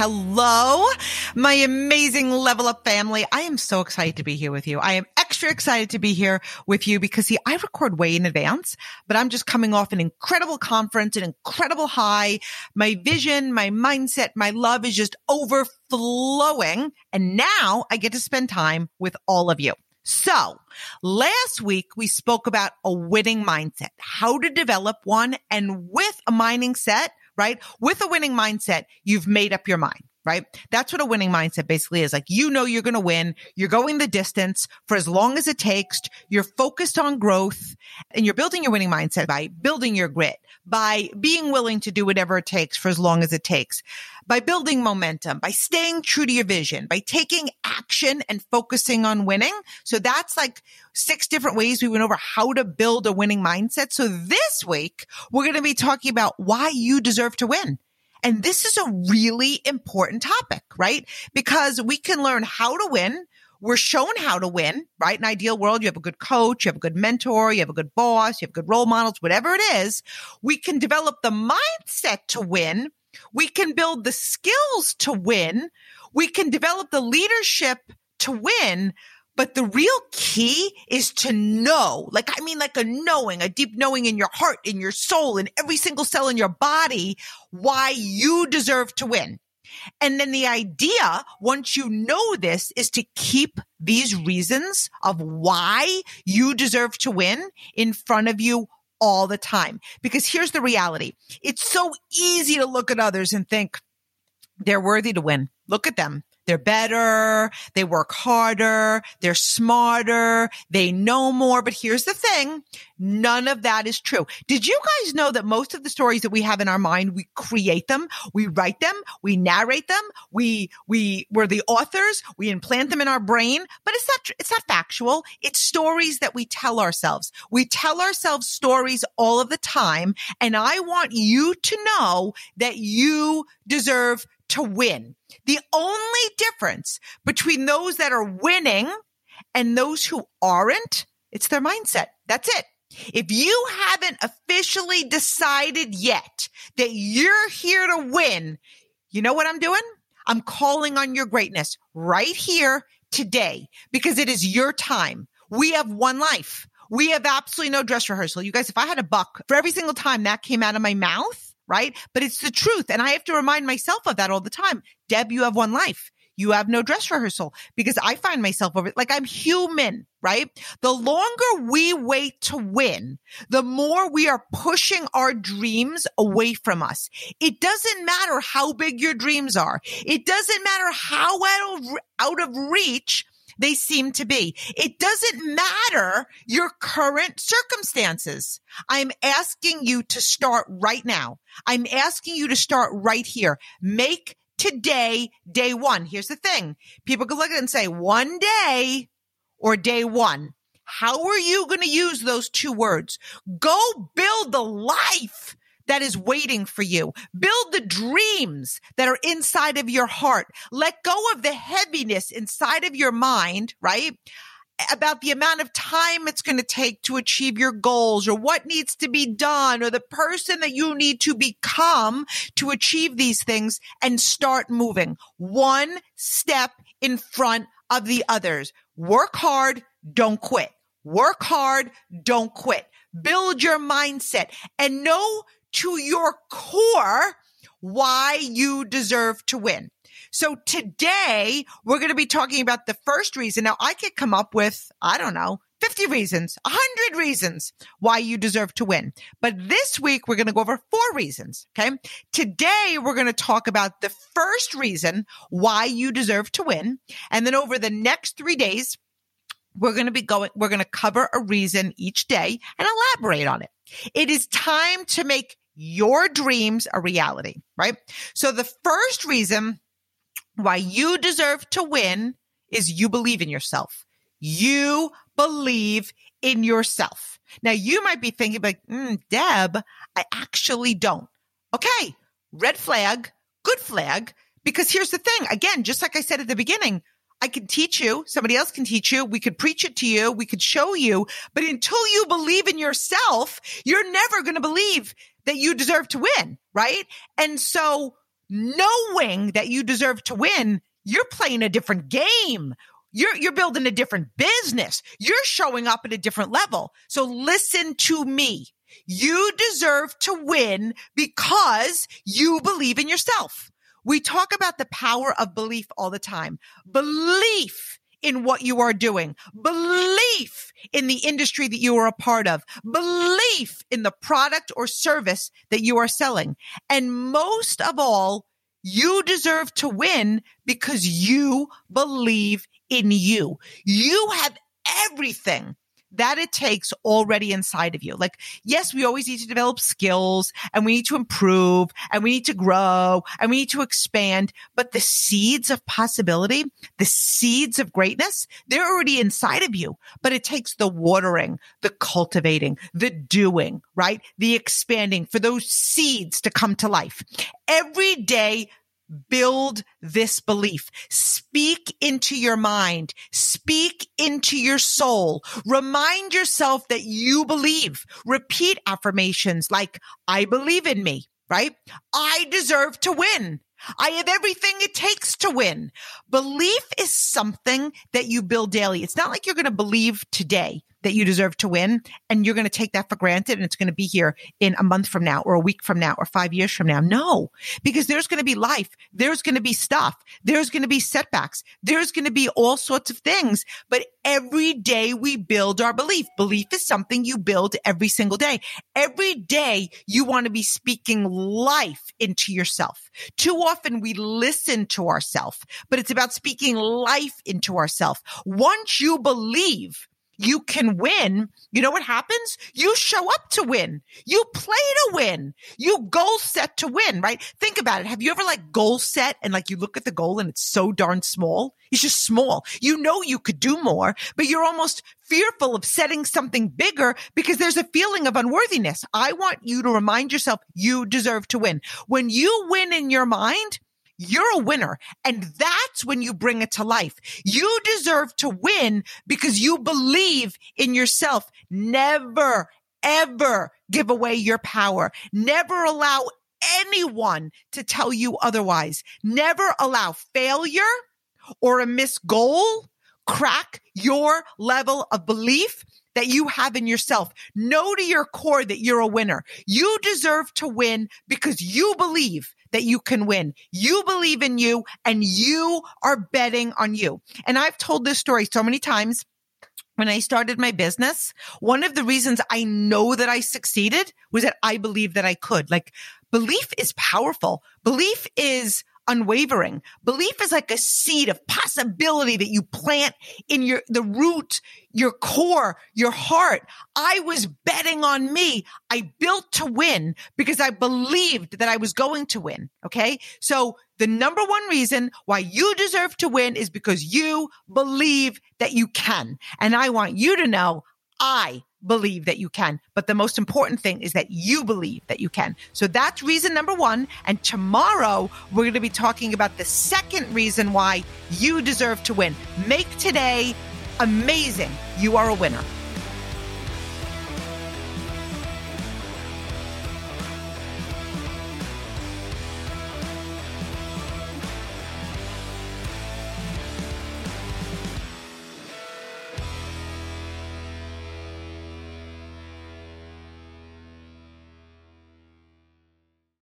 Hello, my amazing level up family. I am so excited to be here with you. I am extra excited to be here with you because see, I record way in advance, but I'm just coming off an incredible conference, an incredible high. My vision, my mindset, my love is just overflowing. And now I get to spend time with all of you. So last week we spoke about a winning mindset, how to develop one and with a mining set, right? With a winning mindset, you've made up your mind right? That's what a winning mindset basically is. Like, you know, you're going to win. You're going the distance for as long as it takes. You're focused on growth and you're building your winning mindset by building your grit, by being willing to do whatever it takes for as long as it takes, by building momentum, by staying true to your vision, by taking action and focusing on winning. So that's like six different ways we went over how to build a winning mindset. So this week, we're going to be talking about why you deserve to win. And this is a really important topic, right? Because we can learn how to win. We're shown how to win, right? In ideal world, you have a good coach, you have a good mentor, you have a good boss, you have good role models, whatever it is. We can develop the mindset to win. We can build the skills to win. We can develop the leadership to win. But the real key is to know, like, I mean, like a knowing, a deep knowing in your heart, in your soul, in every single cell in your body, why you deserve to win. And then the idea, once you know this, is to keep these reasons of why you deserve to win in front of you all the time. Because here's the reality. It's so easy to look at others and think they're worthy to win. Look at them. They're better. They work harder. They're smarter. They know more. But here's the thing. None of that is true. Did you guys know that most of the stories that we have in our mind, we create them, we write them, we narrate them, we, we, we're the authors, we implant them in our brain, but it's not, it's not factual. It's stories that we tell ourselves. We tell ourselves stories all of the time. And I want you to know that you deserve to win. The only difference between those that are winning and those who aren't, it's their mindset. That's it. If you haven't officially decided yet that you're here to win, you know what I'm doing? I'm calling on your greatness right here today because it is your time. We have one life. We have absolutely no dress rehearsal. You guys, if I had a buck for every single time that came out of my mouth, right? But it's the truth. And I have to remind myself of that all the time. Deb, you have one life. You have no dress rehearsal because I find myself over like I'm human, right? The longer we wait to win, the more we are pushing our dreams away from us. It doesn't matter how big your dreams are. It doesn't matter how out of, out of reach they seem to be. It doesn't matter your current circumstances. I'm asking you to start right now. I'm asking you to start right here. Make today day one. Here's the thing. People can look at it and say one day or day one. How are you going to use those two words? Go build the life that is waiting for you. Build the dreams that are inside of your heart. Let go of the heaviness inside of your mind, right? About the amount of time it's going to take to achieve your goals or what needs to be done or the person that you need to become to achieve these things and start moving one step in front of the others. Work hard. Don't quit. Work hard. Don't quit. Build your mindset and know to your core why you deserve to win. So today we're going to be talking about the first reason. Now I could come up with, I don't know, 50 reasons, 100 reasons why you deserve to win. But this week we're going to go over four reasons. Okay. Today we're going to talk about the first reason why you deserve to win. And then over the next three days, we're going to be going, we're going to cover a reason each day and elaborate on it. It is time to make your dreams a reality, right? So the first reason why you deserve to win is you believe in yourself. You believe in yourself. Now you might be thinking like, mm, Deb, I actually don't. Okay. Red flag, good flag. Because here's the thing. Again, just like I said at the beginning, I can teach you. Somebody else can teach you. We could preach it to you. We could show you. But until you believe in yourself, you're never going to believe that you deserve to win. Right. And so knowing that you deserve to win, you're playing a different game. You're, you're building a different business. You're showing up at a different level. So listen to me. You deserve to win because you believe in yourself. We talk about the power of belief all the time. Belief in what you are doing, belief in the industry that you are a part of, belief in the product or service that you are selling. And most of all, you deserve to win because you believe in you. You have everything that it takes already inside of you. Like, yes, we always need to develop skills and we need to improve and we need to grow and we need to expand. But the seeds of possibility, the seeds of greatness, they're already inside of you, but it takes the watering, the cultivating, the doing, right? The expanding for those seeds to come to life. Every day, build this belief. Speak into your mind. Speak into your soul. Remind yourself that you believe. Repeat affirmations like, I believe in me, right? I deserve to win. I have everything it takes to win. Belief is something that you build daily. It's not like you're going to believe today that you deserve to win and you're going to take that for granted and it's going to be here in a month from now or a week from now or five years from now. No, because there's going to be life. There's going to be stuff. There's going to be setbacks. There's going to be all sorts of things. But every day we build our belief. Belief is something you build every single day. Every day you want to be speaking life into yourself. Too often we listen to ourselves, but it's about speaking life into ourselves. Once you believe you can win, you know what happens? You show up to win. You play to win. You goal set to win, right? Think about it. Have you ever like goal set and like you look at the goal and it's so darn small? It's just small. You know you could do more, but you're almost fearful of setting something bigger because there's a feeling of unworthiness. I want you to remind yourself you deserve to win. When you win in your mind, you're a winner. And that's when you bring it to life. You deserve to win because you believe in yourself. Never, ever give away your power. Never allow anyone to tell you otherwise. Never allow failure or a missed goal crack your level of belief that you have in yourself. Know to your core that you're a winner. You deserve to win because you believe that you can win. You believe in you and you are betting on you. And I've told this story so many times. When I started my business, one of the reasons I know that I succeeded was that I believed that I could. Like belief is powerful. Belief is unwavering. Belief is like a seed of possibility that you plant in your, the root, your core, your heart. I was betting on me. I built to win because I believed that I was going to win. Okay. So the number one reason why you deserve to win is because you believe that you can. And I want you to know I believe that you can. But the most important thing is that you believe that you can. So that's reason number one. And tomorrow we're going to be talking about the second reason why you deserve to win. Make today amazing. You are a winner.